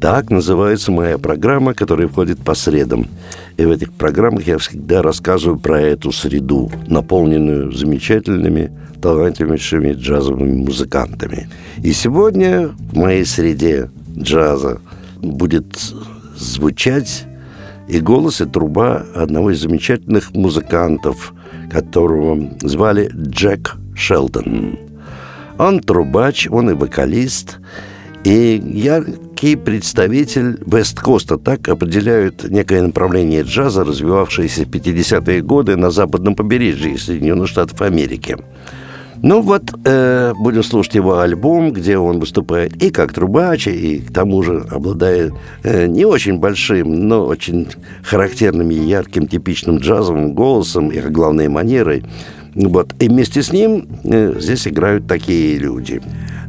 Так называется моя программа, которая входит по средам. И в этих программах я всегда рассказываю про эту среду, наполненную замечательными, талантливейшими джазовыми музыкантами. И сегодня в моей среде джаза будет звучать и голос, и труба одного из замечательных музыкантов, которого звали Джек Шелдон. Он трубач, он и вокалист, и яркий представитель Вест-Коста. Так определяют некое направление джаза, развивавшееся в 50-е годы на западном побережье Соединенных Штатов Америки. Ну вот, э, будем слушать его альбом, где он выступает и как трубач, и к тому же обладает э, не очень большим, но очень характерным и ярким, типичным джазовым голосом и, главной манерой. Вот. И вместе с ним э, здесь играют такие люди.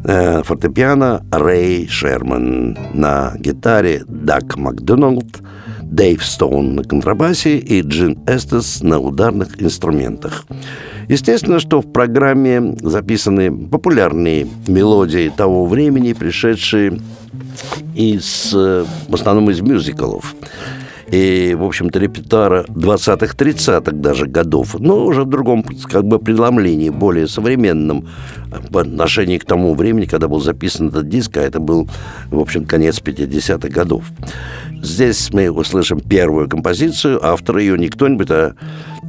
Э, фортепиано Рэй Шерман, на гитаре Дак Макдоналд, Дэйв Стоун на контрабасе и Джин Эстес на ударных инструментах. Естественно, что в программе записаны популярные мелодии того времени, пришедшие из, э, в основном из мюзиклов и, в общем-то, репертуара 20-х, 30-х даже годов, но уже в другом как бы преломлении, более современном по отношению к тому времени, когда был записан этот диск, а это был, в общем, конец 50-х годов. Здесь мы услышим первую композицию, автор ее не кто-нибудь, а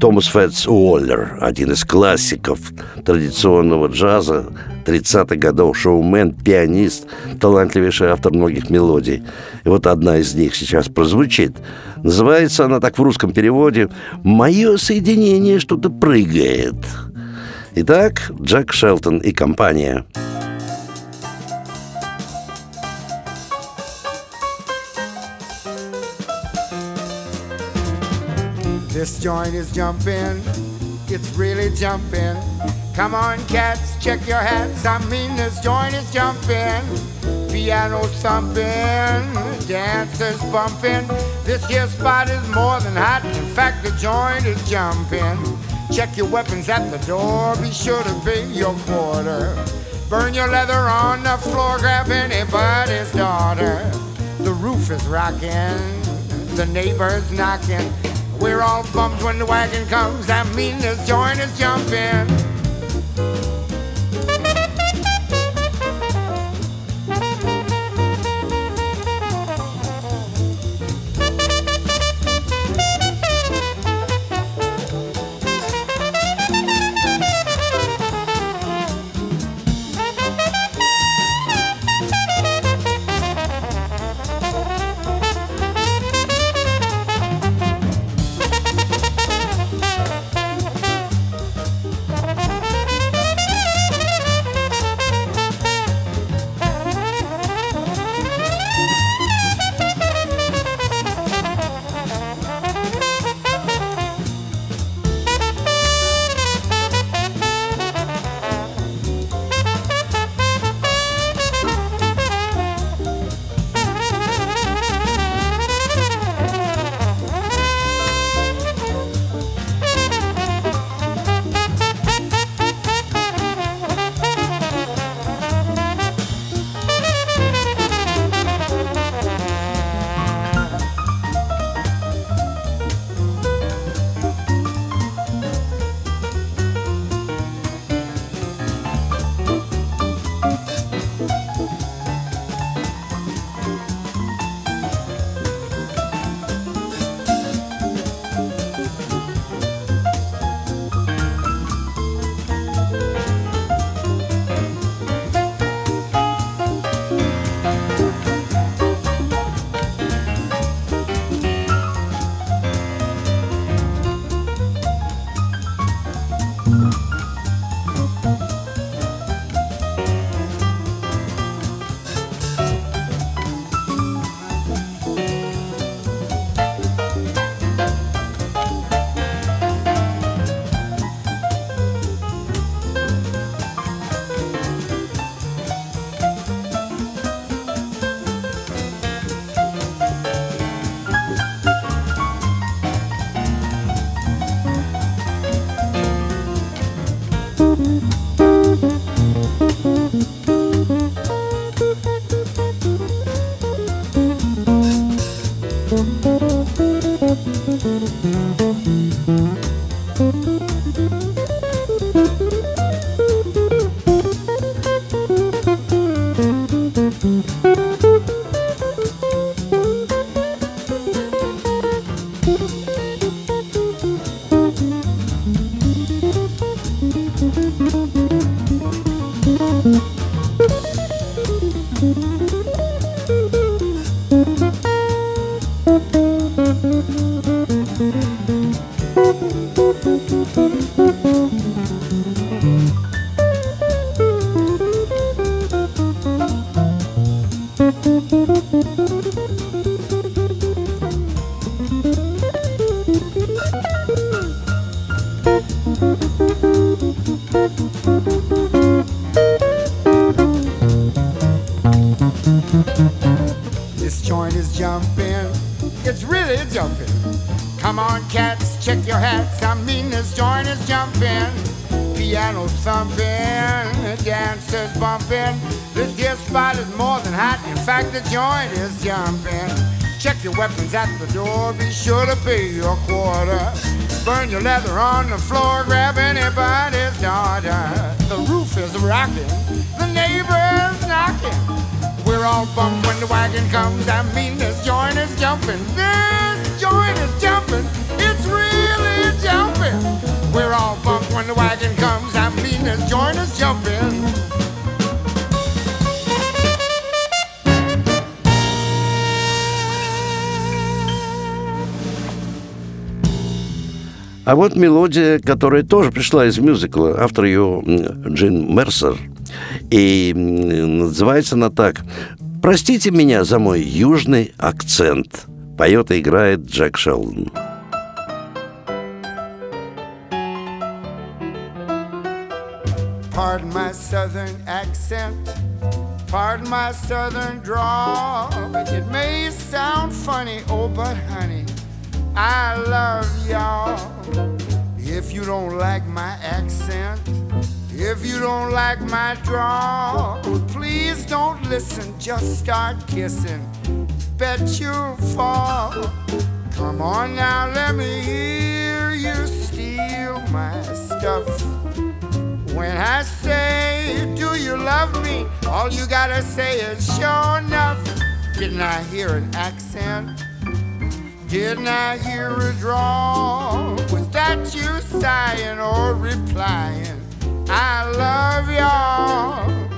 Томас Фетс Уоллер, один из классиков традиционного джаза 30-х годов, шоумен, пианист, талантливейший автор многих мелодий. И вот одна из них сейчас прозвучит. Называется она так в русском переводе «Мое соединение что-то прыгает». Итак, Джек Шелтон и компания – This joint is jumping, it's really jumping. Come on, cats, check your hats. I mean, this joint is jumping. Piano's thumping, dancers bumping. This here spot is more than hot. In fact, the joint is jumping. Check your weapons at the door. Be sure to pay your quarter. Burn your leather on the floor. Grab anybody's daughter. The roof is rocking. The neighbors knocking. We're all bums when the wagon comes. That means this joint is jumping. The Weapons at the door, be sure to pay your quarter. Burn your leather on the floor, grab anybody's daughter. The roof is rocking, the neighbors knocking. We're all bummed when the wagon comes. I mean, this joint is jumping. This joint is jumping. It's really jumping. We're all bummed when the wagon comes. I mean, this joint is jumping. А вот мелодия, которая тоже пришла из мюзикла, автор ее Джин Мерсер, и называется она так «Простите меня за мой южный акцент». Поет и играет Джек Шелдон. Pardon my southern accent Pardon my southern drawl It may sound funny, oh but honey I love y'all. If you don't like my accent, if you don't like my drawl, please don't listen, just start kissing. Bet you'll fall. Come on now, let me hear you steal my stuff. When I say, Do you love me? All you gotta say is, Sure enough. Didn't I hear an accent? Didn't I hear a drawl? Was that you sighing or replying? I love y'all.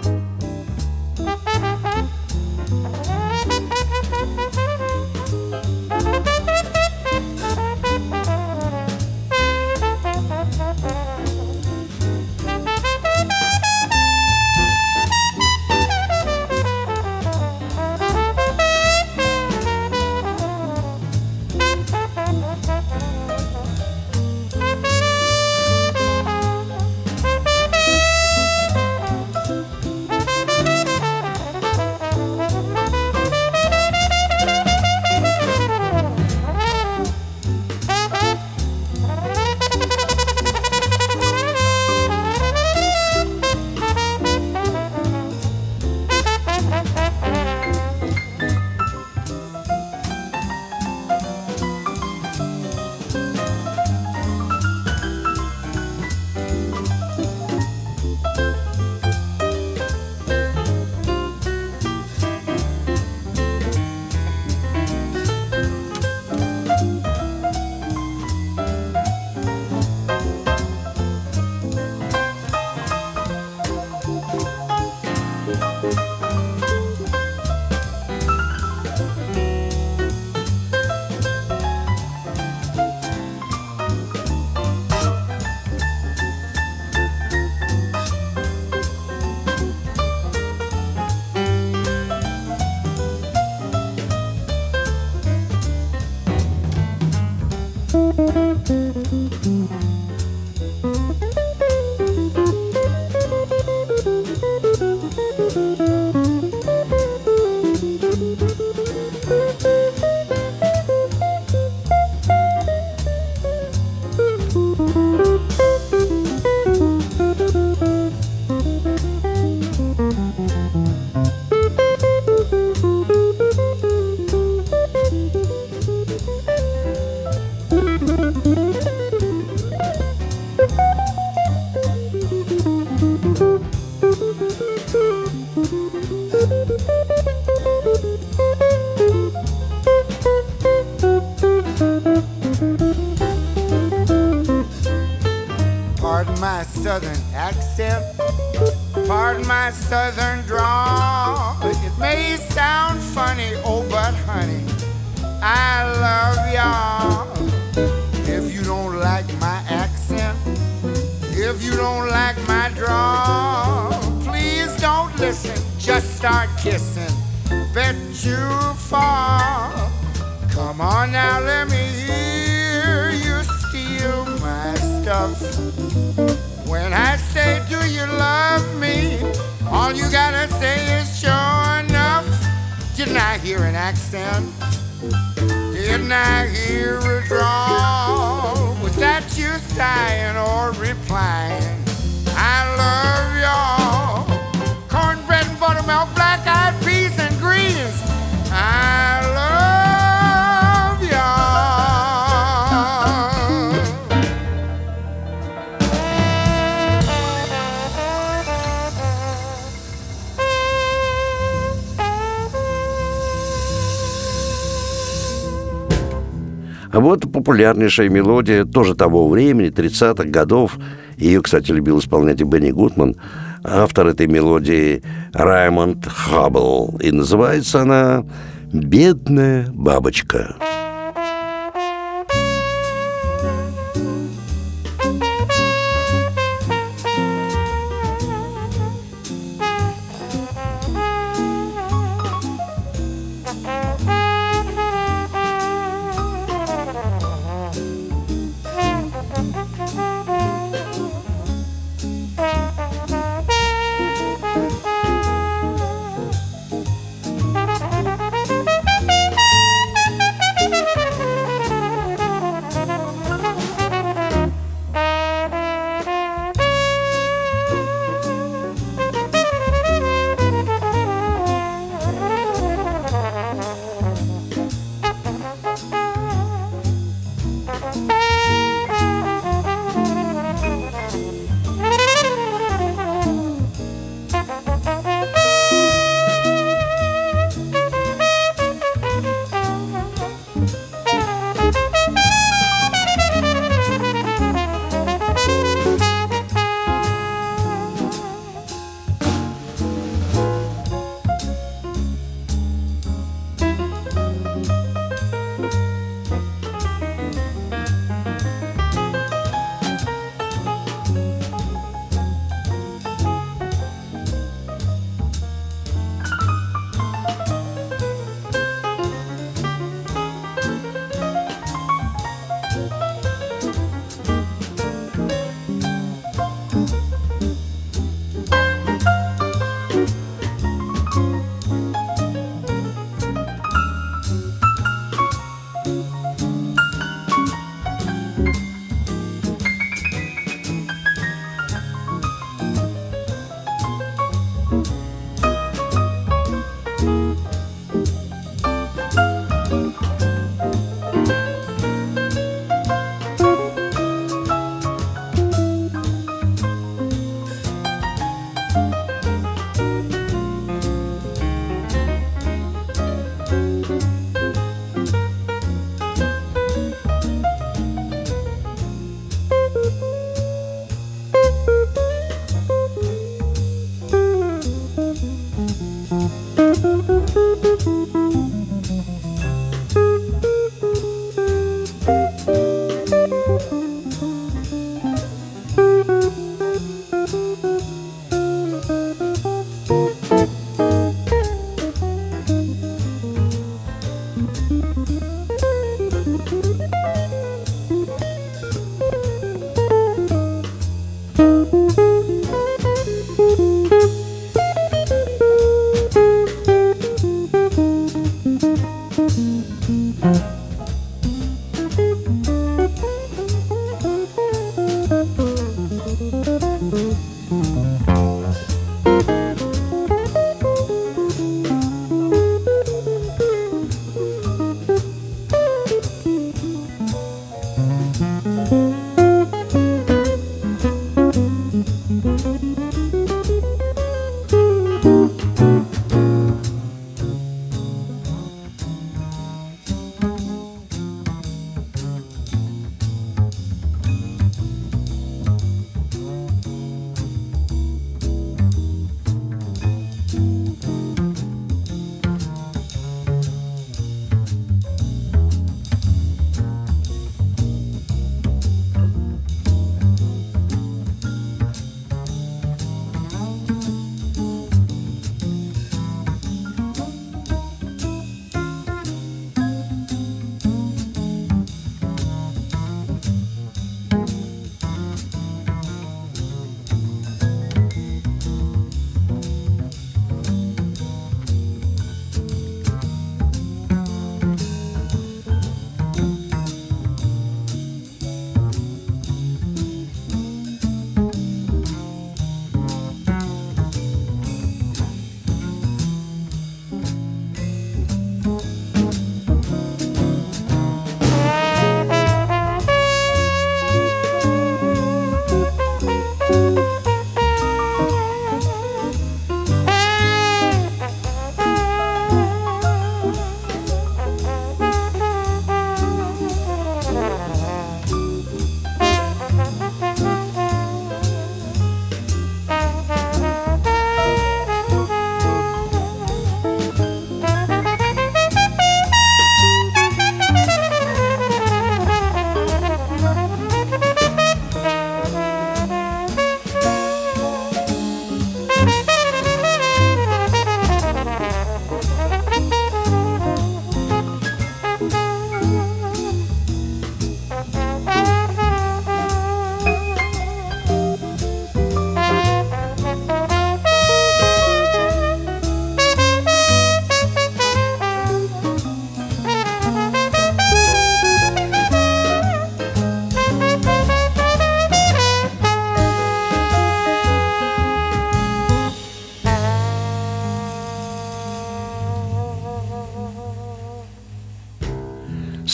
Gotta say is sure enough. Didn't I hear an accent? Didn't I hear a drawl? Was that you sighing or replying? I love y'all. Cornbread and buttermilk, вот популярнейшая мелодия тоже того времени, 30-х годов. Ее, кстати, любил исполнять и Бенни Гудман. Автор этой мелодии Раймонд Хаббл. И называется она «Бедная бабочка».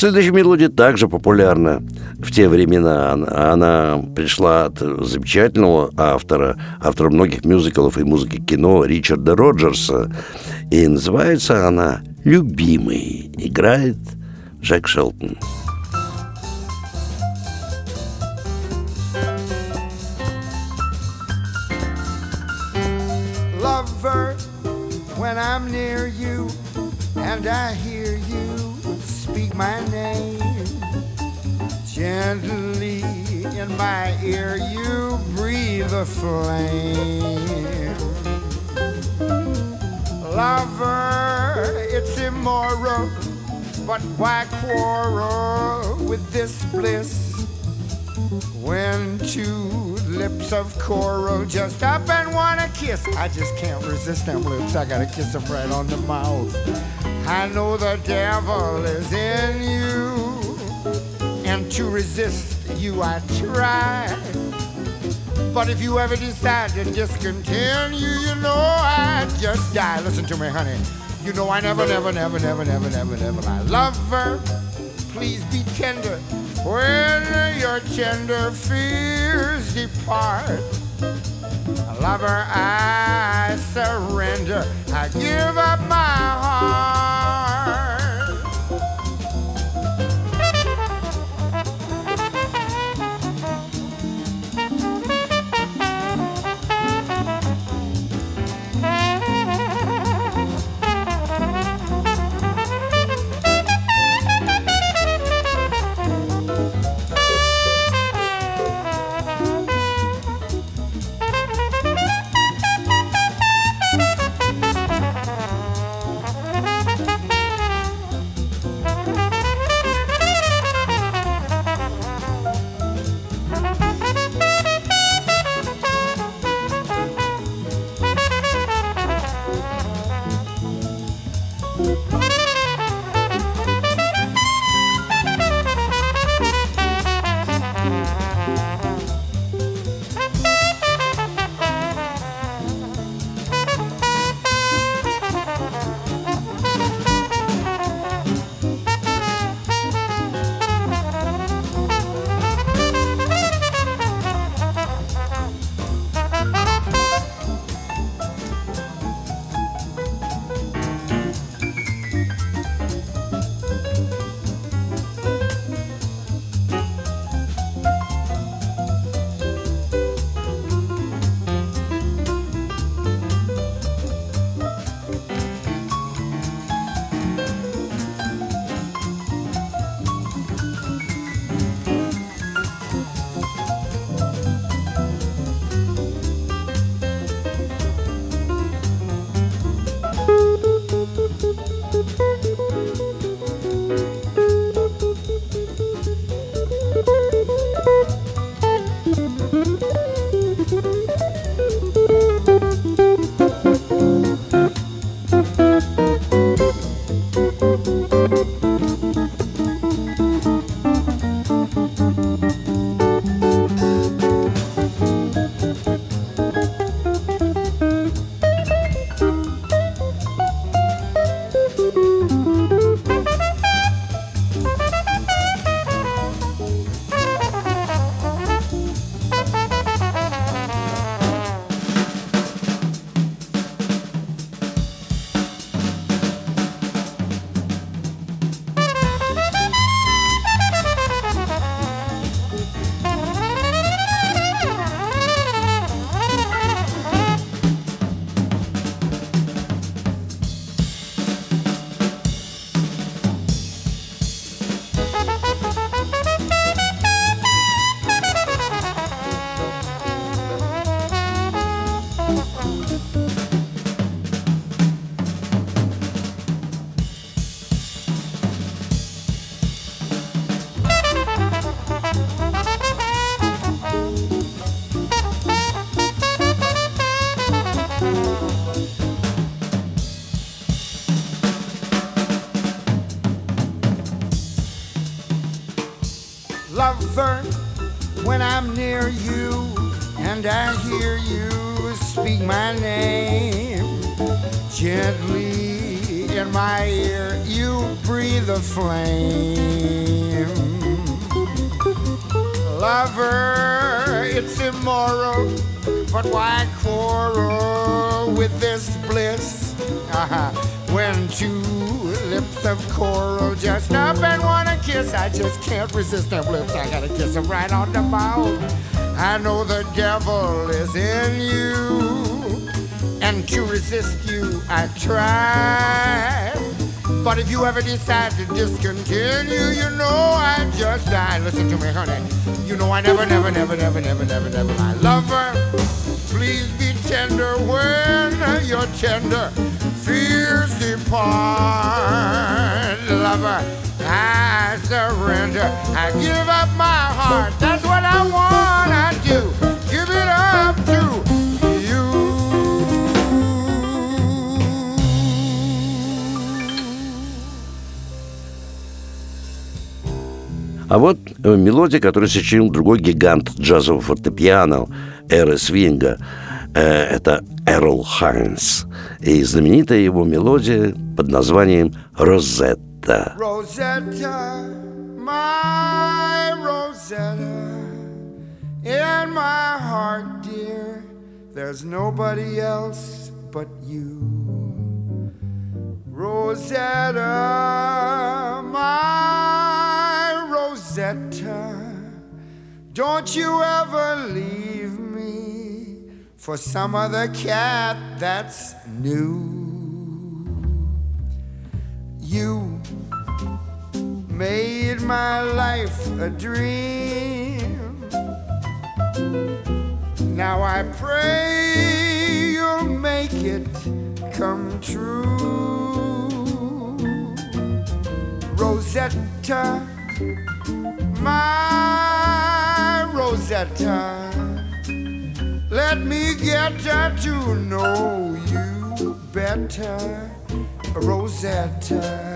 Следующая мелодия также популярна в те времена. Она пришла от замечательного автора, автора многих мюзиклов и музыки кино Ричарда Роджерса. И называется она «Любимый». Играет Джек Шелтон. In my ear you breathe a flame. Lover it's immoral but why quarrel with this bliss? When two lips of coral just up and wanna kiss I just can't resist them lips. I gotta kiss them right on the mouth. I know the devil is in you, and to resist you I try. But if you ever decide to discontinue, you know I'd just die. Listen to me, honey. You know I never, never, never, never, never, never, never lie. Lover, please be tender when your tender fears depart. Lover, I surrender. I give up my heart. and I hear you speak my name gently in my ear. You breathe a flame, lover. It's immoral, but why quarrel with this bliss? Uh-huh. When two lips of coral just up and wanna kiss, I just can't resist their lips. I gotta kiss them right on the mouth. I know the devil is in you, and to resist you I try. But if you ever decide to discontinue, you know I just die. Listen to me, honey. You know I never, never, never, never, never, never, never. I love her. Please be tender when you're tender. Fears depart. Lover, I surrender. I give up my heart. That's what I want. I do. Give it up to А вот э, мелодия, которую сочинил другой гигант джазового фортепиано эры свинга. Э, это Эрл Хайнс. И знаменитая его мелодия под названием «Розетта». Rosetta, my Rosetta, in my heart, dear, there's nobody else but you. Rosetta, my Rosetta, don't you ever leave me for some other cat that's new. You made my life a dream. Now I pray you'll make it come true. Rosetta, my Rosetta, let me get to know you better. Rosetta.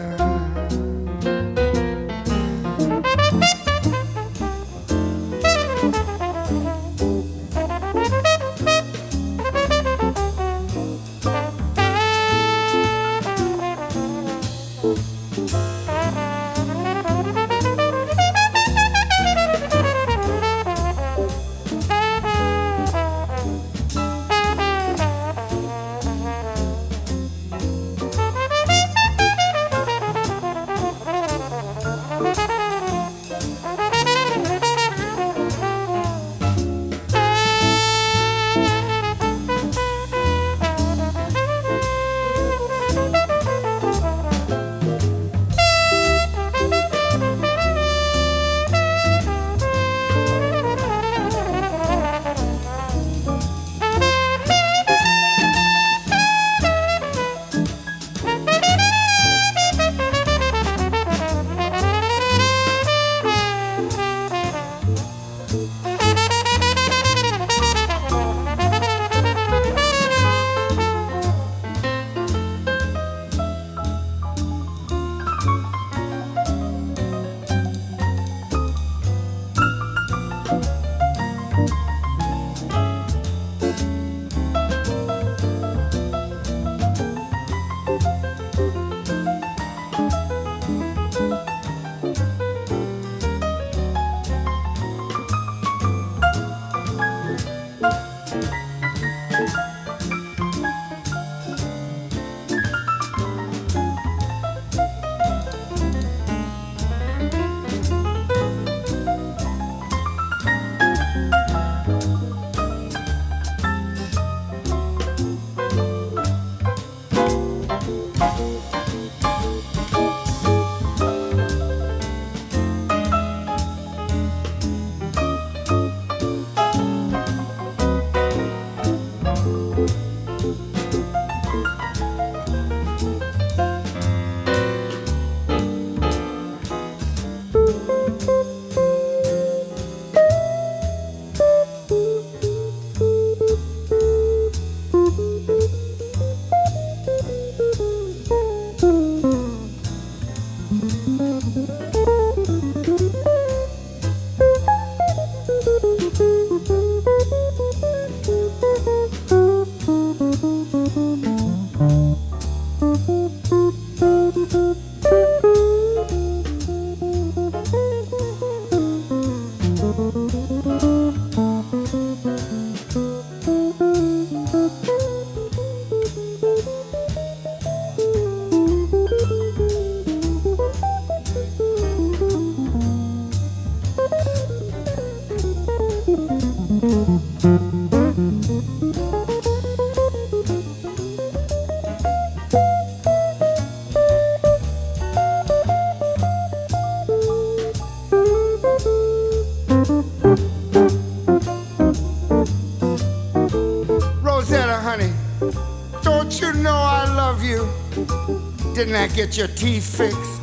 Didn't I get your teeth fixed?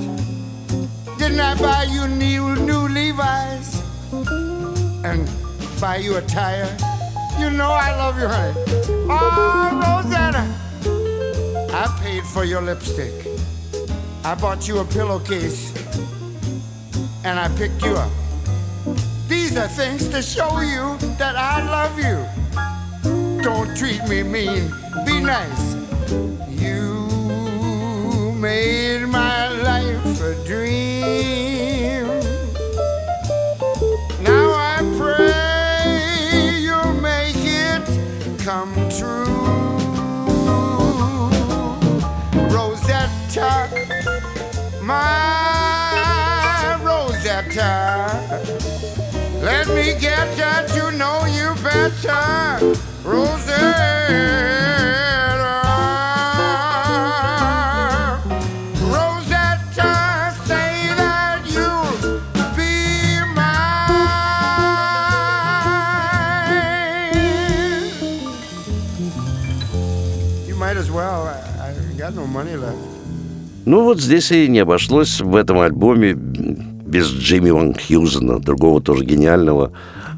Didn't I buy you new, new Levi's? And buy you a tire? You know I love you, honey. Oh, Rosanna, I paid for your lipstick. I bought you a pillowcase. And I picked you up. These are things to show you that I love you. Don't treat me mean. Be nice. You made my life a dream. Now I pray you'll make it come true. Rosetta, my Rosetta. Let me get to know you better, Rosetta. Ну вот здесь и не обошлось в этом альбоме без Джимми Ван Хьюзена, другого тоже гениального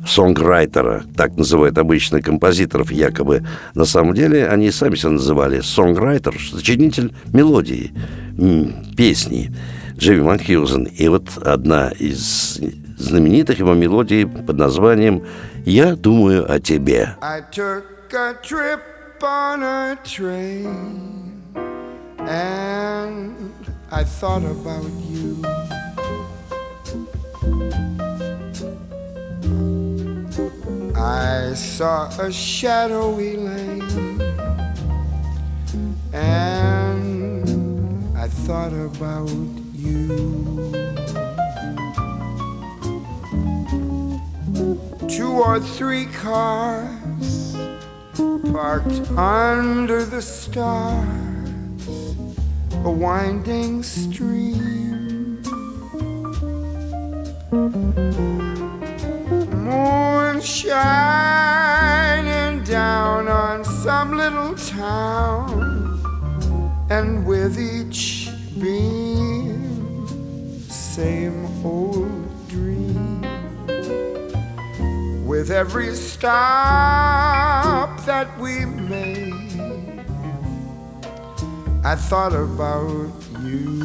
сонграйтера, так называют обычно композиторов, якобы. На самом деле они сами себя называли сонграйтер, сочинитель мелодии, песни. Джимми Ван Хьюзен. И вот одна из знаменитых его мелодий под названием «Я думаю о тебе». I took a trip on a train and I thought about you. I saw a shadowy lane and I thought about you. Two or three cars parked under the stars, a winding stream. Moon shining down on some little town, and with each beam, same old dream. With every stop that we made, I thought about you.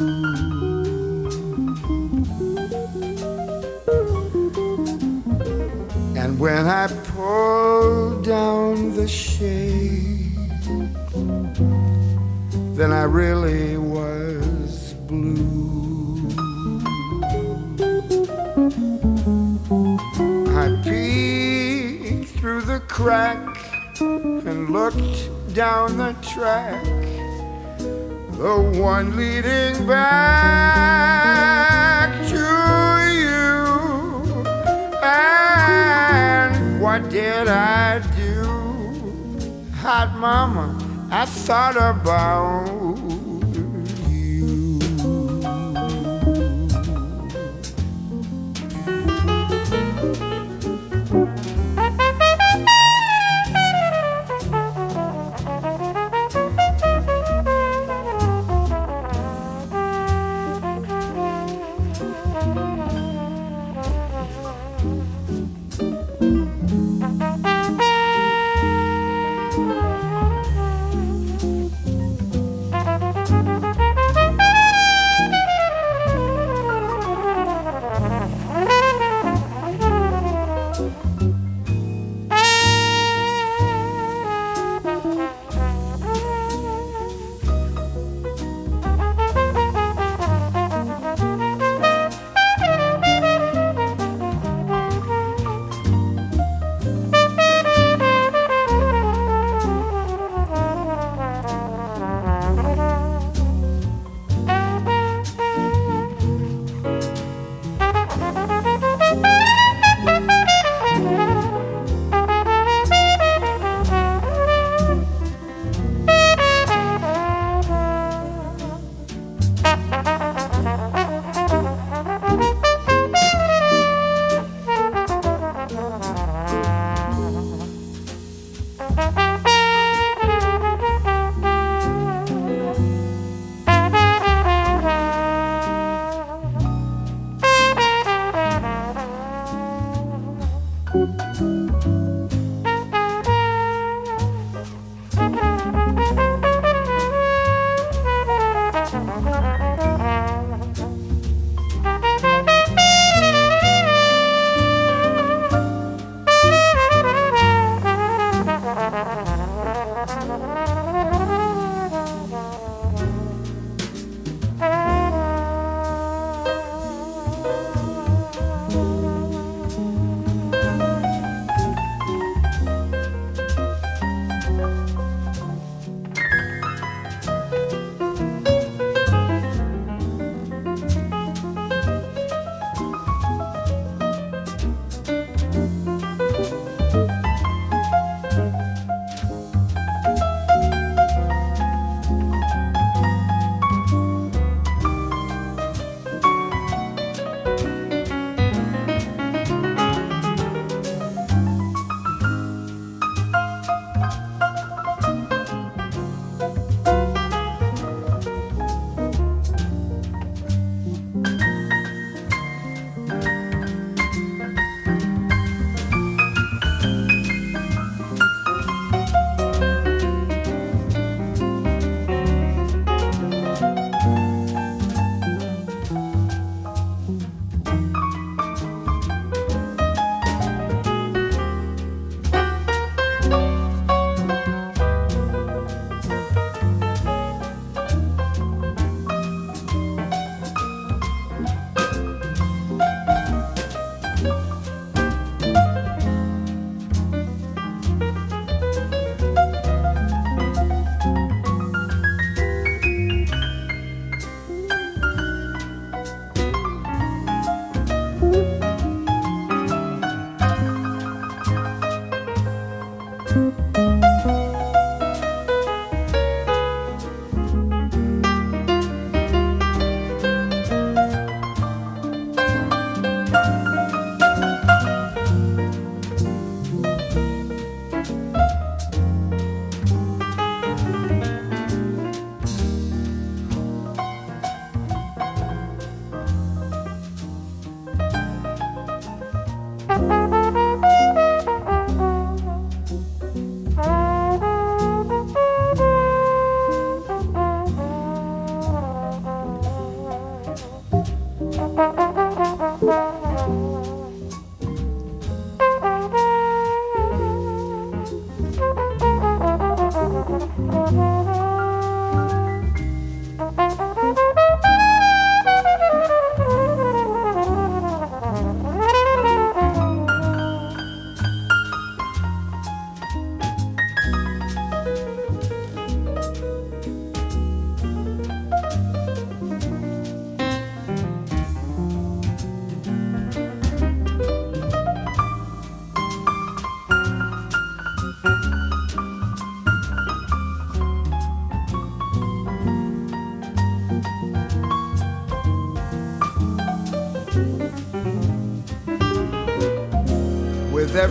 And when I pulled down the shade, then I really was blue. I peeked through the crack and looked down the track, the one leading back to you. And what did I do? Hot mama, I thought about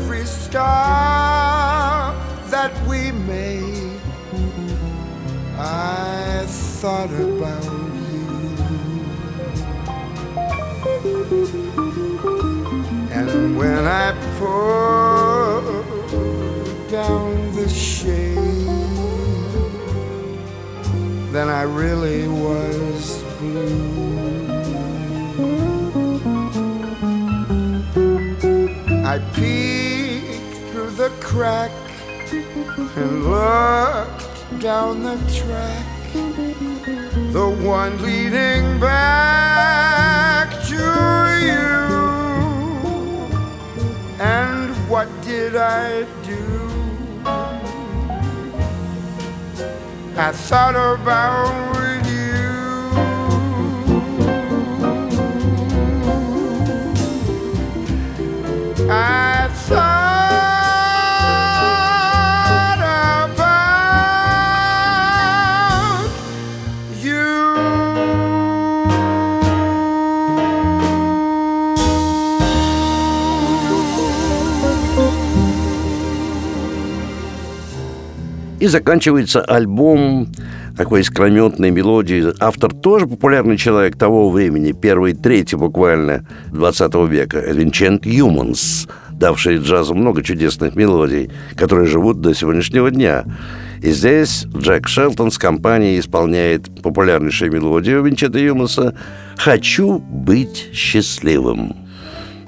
every stop that we made, I thought about you. And when I put down the shade, then I really was blue. I peeked through the crack and looked down the track, the one leading back to you. And what did I do? I thought about I И заканчивается альбом такой искрометной мелодии. Автор тоже популярный человек того времени, первый, третий буквально 20 века, Винчент Юманс, давший джазу много чудесных мелодий, которые живут до сегодняшнего дня. И здесь Джек Шелтон с компанией исполняет популярнейшую мелодию Винчента Юманса «Хочу быть счастливым».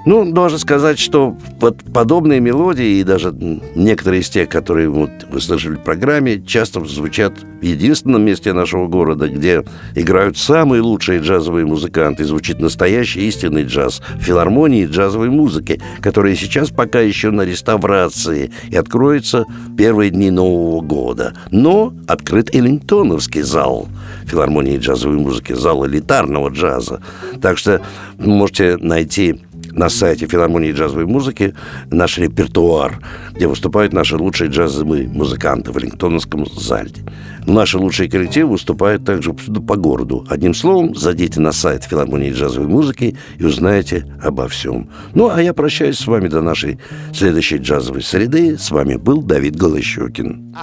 Ну, должен сказать, что вот подобные мелодии и даже некоторые из тех, которые вот вы слышали в программе, часто звучат в единственном месте нашего города, где играют самые лучшие джазовые музыканты, звучит настоящий истинный джаз, филармонии джазовой музыки, которая сейчас пока еще на реставрации и откроется в первые дни Нового года. Но открыт Эллингтоновский зал филармонии джазовой музыки, зал элитарного джаза. Так что можете найти на сайте филармонии джазовой музыки наш репертуар, где выступают наши лучшие джазовые музыканты в Веллингтоновском зале. Наши лучшие коллективы выступают также по городу. Одним словом, зайдите на сайт филармонии джазовой музыки и узнаете обо всем. Ну, а я прощаюсь с вами до нашей следующей джазовой среды. С вами был Давид Голощекин.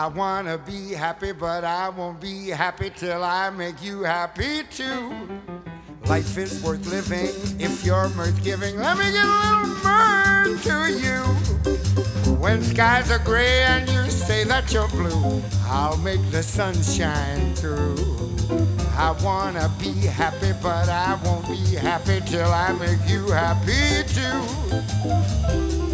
I. Life is worth living if you're mirth giving. Let me give a little mirth to you. When skies are gray and you say that you're blue, I'll make the sun shine through. I wanna be happy, but I won't be happy till I make you happy too.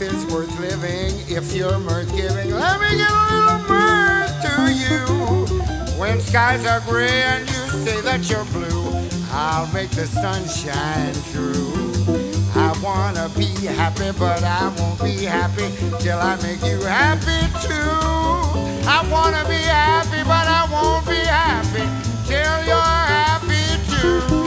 Life is worth living if you're mirth giving. Let me get a little mirth to you. When skies are gray and you say that you're blue, I'll make the sun shine through. I wanna be happy, but I won't be happy till I make you happy too. I wanna be happy, but I won't be happy till you're happy too.